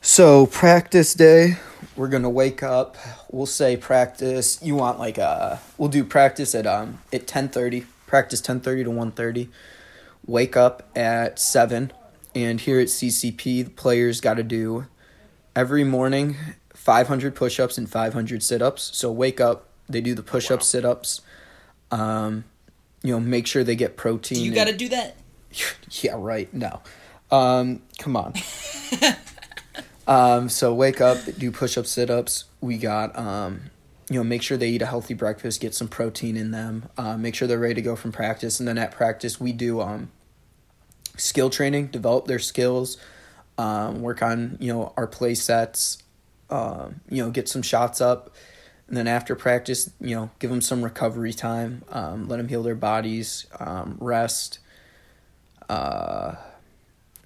So practice day, we're gonna wake up. We'll say practice. You want like a? We'll do practice at um at ten thirty. Practice ten thirty to one thirty wake up at 7 and here at ccp the players got to do every morning 500 push-ups and 500 sit-ups so wake up they do the push-ups wow. sit-ups um, you know make sure they get protein do you got to do that (laughs) yeah right no um, come on (laughs) um, so wake up do push-ups sit-ups we got um, you know, make sure they eat a healthy breakfast, get some protein in them, uh, make sure they're ready to go from practice. And then at practice, we do um, skill training, develop their skills, um, work on you know our play sets, uh, you know, get some shots up. And then after practice, you know, give them some recovery time, um, let them heal their bodies, um, rest. Uh,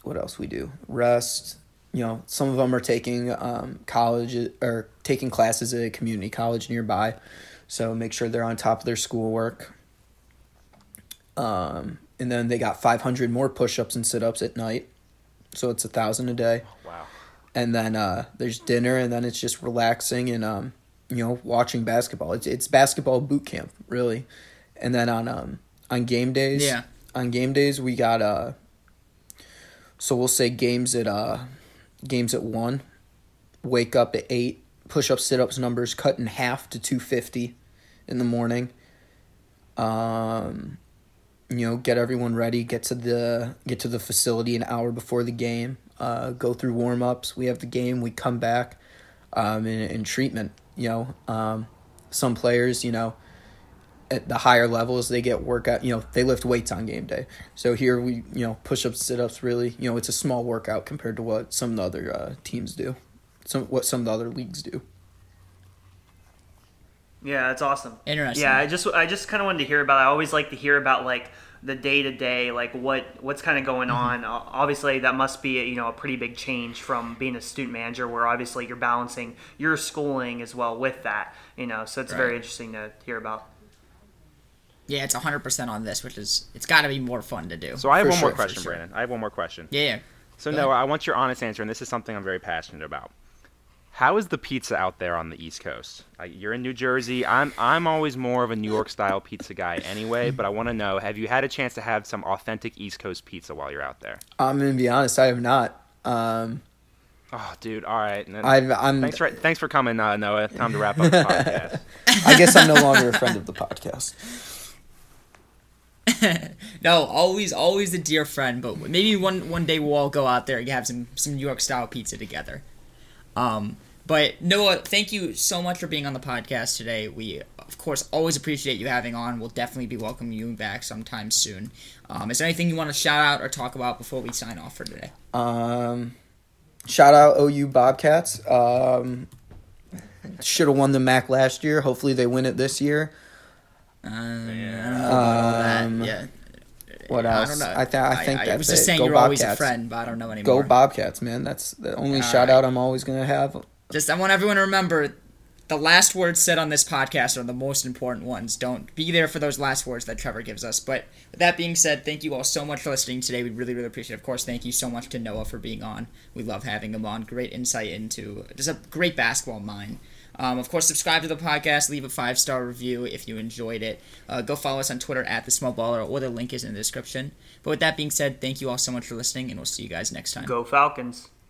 what else we do? Rest, you know, some of them are taking um, college or taking classes at a community college nearby. So make sure they're on top of their schoolwork. Um, and then they got 500 more push-ups and sit-ups at night. So it's a thousand a day. wow. And then uh, there's dinner, and then it's just relaxing and um, you know watching basketball. It's it's basketball boot camp really. And then on um on game days, yeah, on game days we got uh. So we'll say games at uh games at one, wake up at eight, push up sit ups numbers cut in half to two fifty in the morning. Um, you know, get everyone ready, get to the get to the facility an hour before the game, uh, go through warm ups. We have the game, we come back, um, in, in treatment. You know, um, some players, you know, at the higher levels they get workout you know they lift weights on game day. So here we you know push-ups sit-ups really you know it's a small workout compared to what some of the other uh, teams do. Some what some of the other leagues do. Yeah that's awesome. Interesting. Yeah i just i just kind of wanted to hear about i always like to hear about like the day to day like what what's kind of going mm-hmm. on. Obviously that must be you know a pretty big change from being a student manager where obviously you're balancing your schooling as well with that you know so it's right. very interesting to hear about yeah, it's 100% on this, which is it's got to be more fun to do. So I have one sure, more question, sure. Brandon. I have one more question. Yeah. yeah. So no, I want your honest answer, and this is something I'm very passionate about. How is the pizza out there on the East Coast? Like, you're in New Jersey. I'm I'm always more of a New York style pizza guy anyway, but I want to know: Have you had a chance to have some authentic East Coast pizza while you're out there? I'm gonna be honest, I have not. Um, oh, dude! All right. I've, I'm, thanks for thanks for coming, uh, Noah. Time to wrap up the (laughs) podcast. I guess I'm no longer a friend of the podcast. (laughs) no, always, always a dear friend. But maybe one one day we'll all go out there and have some some New York style pizza together. Um, but Noah, thank you so much for being on the podcast today. We of course always appreciate you having on. We'll definitely be welcoming you back sometime soon. Um, is there anything you want to shout out or talk about before we sign off for today? Um, shout out OU Bobcats. Um, (laughs) should have won the MAC last year. Hopefully they win it this year. Um, yeah. Um, yeah. What else? I, I, th- I think I, I was just it. saying Go you're Bobcats. always a friend, but I don't know anymore. Go Bobcats, man. That's the only All shout right. out I'm always gonna have. Just I want everyone to remember the last words said on this podcast are the most important ones. Don't be there for those last words that Trevor gives us. But with that being said, thank you all so much for listening today. We really, really appreciate it. Of course, thank you so much to Noah for being on. We love having him on. Great insight into just a great basketball mind. Um, of course, subscribe to the podcast, leave a five star review if you enjoyed it. Uh, go follow us on Twitter at the Small Baller, or the link is in the description. But with that being said, thank you all so much for listening, and we'll see you guys next time. Go Falcons.